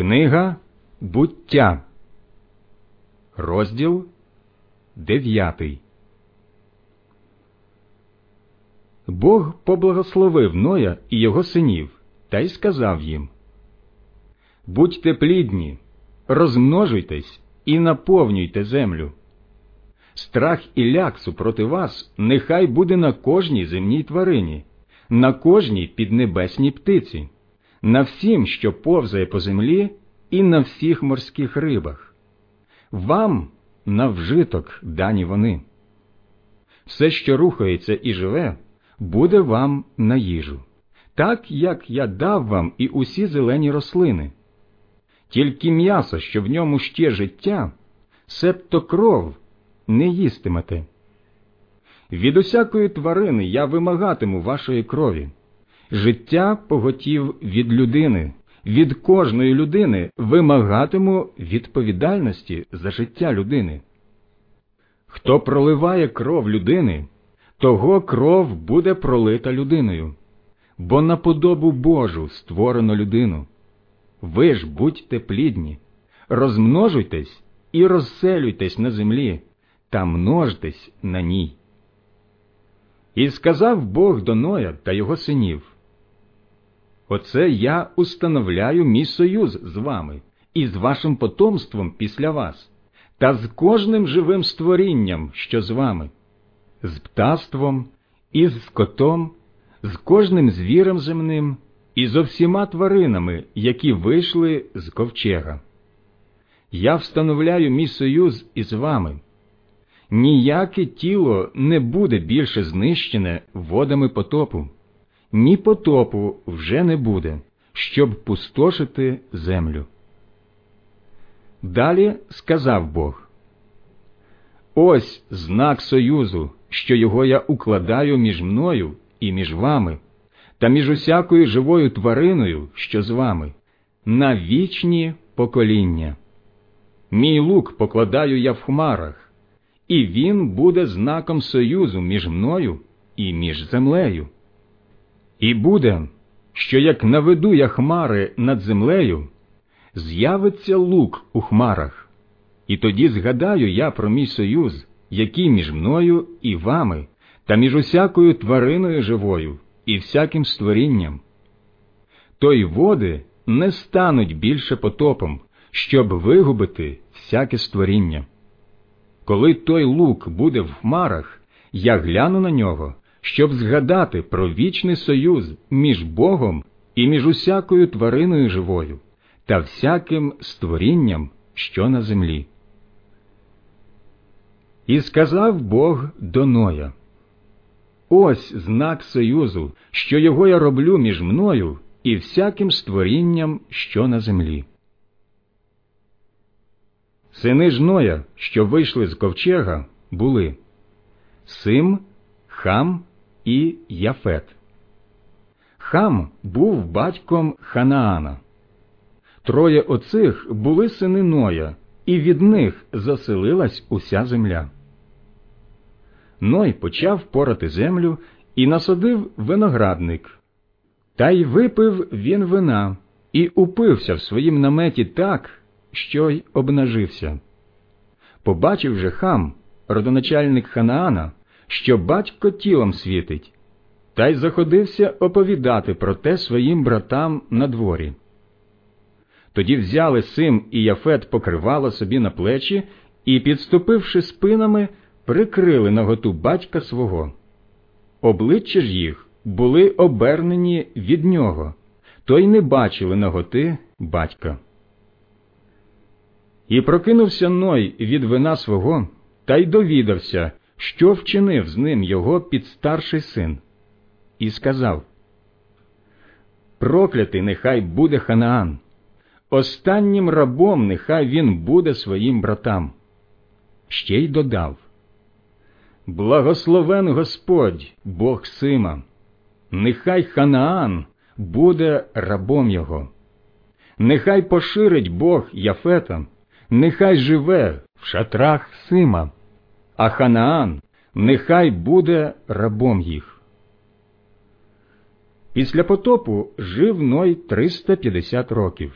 Книга буття, розділ дев'ятий. Бог поблагословив Ноя і його синів та й сказав їм Будьте плідні, розмножуйтесь і наповнюйте землю. Страх і ляк супроти вас нехай буде на кожній земній тварині, на кожній піднебесній птиці, на всім, що повзає по землі, і на всіх морських рибах. Вам на вжиток дані вони. Все, що рухається і живе, буде вам на їжу, так як я дав вам і усі зелені рослини. Тільки м'ясо, що в ньому ще життя, себто кров не їстимете. Від усякої тварини я вимагатиму вашої крові. Життя поготів від людини, від кожної людини вимагатиму відповідальності за життя людини. Хто проливає кров людини, того кров буде пролита людиною, бо на подобу Божу створено людину. Ви ж будьте плідні, розмножуйтесь і розселюйтесь на землі та множтесь на ній. І сказав Бог до Ноя та його синів Оце я установляю мій союз з вами і з вашим потомством після вас, та з кожним живим створінням, що з вами, з птаством, і з скотом, з кожним звірем земним і зо всіма тваринами, які вийшли з ковчега. Я встановляю мій союз із вами. Ніяке тіло не буде більше знищене водами потопу ні потопу вже не буде, щоб пустошити землю. Далі сказав Бог Ось знак союзу, що його я укладаю між мною і між вами, та між усякою живою твариною, що з вами, на вічні покоління. Мій лук покладаю я в хмарах, і він буде знаком союзу між мною і між землею. І буде, що як наведу я хмари над землею, з'явиться лук у хмарах, і тоді згадаю я про мій союз, який між мною і вами, та між усякою твариною живою і всяким створінням. То й води не стануть більше потопом, щоб вигубити всяке створіння. Коли той лук буде в хмарах, я гляну на нього щоб згадати про вічний союз між Богом і між усякою твариною живою та всяким створінням, що на землі. І сказав Бог до Ноя Ось знак союзу, що його я роблю між мною і всяким створінням, що на землі. Сини ж Ноя, що вийшли з ковчега, були Сим, Хам і Яфет. Хам був батьком Ханаана. Троє оцих були сини Ноя, і від них заселилась уся земля. Ной почав порати землю і насадив виноградник. Та й випив він вина і упився в своїм наметі так, що й обнажився. Побачив же хам, родоначальник Ханаана, що батько тілом світить, та й заходився оповідати про те своїм братам на дворі. Тоді взяли Сим і Яфет покривало собі на плечі і, підступивши спинами, прикрили наготу батька свого. Обличчя ж їх були обернені від нього, то й не бачили наготи батька. І прокинувся Ной від вина свого та й довідався, що вчинив з ним його підстарший син, і сказав Проклятий нехай буде Ханаан, останнім рабом нехай він буде своїм братам. Ще й додав Благословен Господь, Бог Сима, нехай Ханаан буде рабом його, нехай поширить Бог Яфета, нехай живе в шатрах Сима а Ханаан нехай буде рабом їх. Після потопу жив Ной 350 років.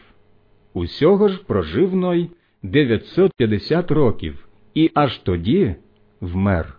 Усього ж прожив Ной 950 років, і аж тоді вмер.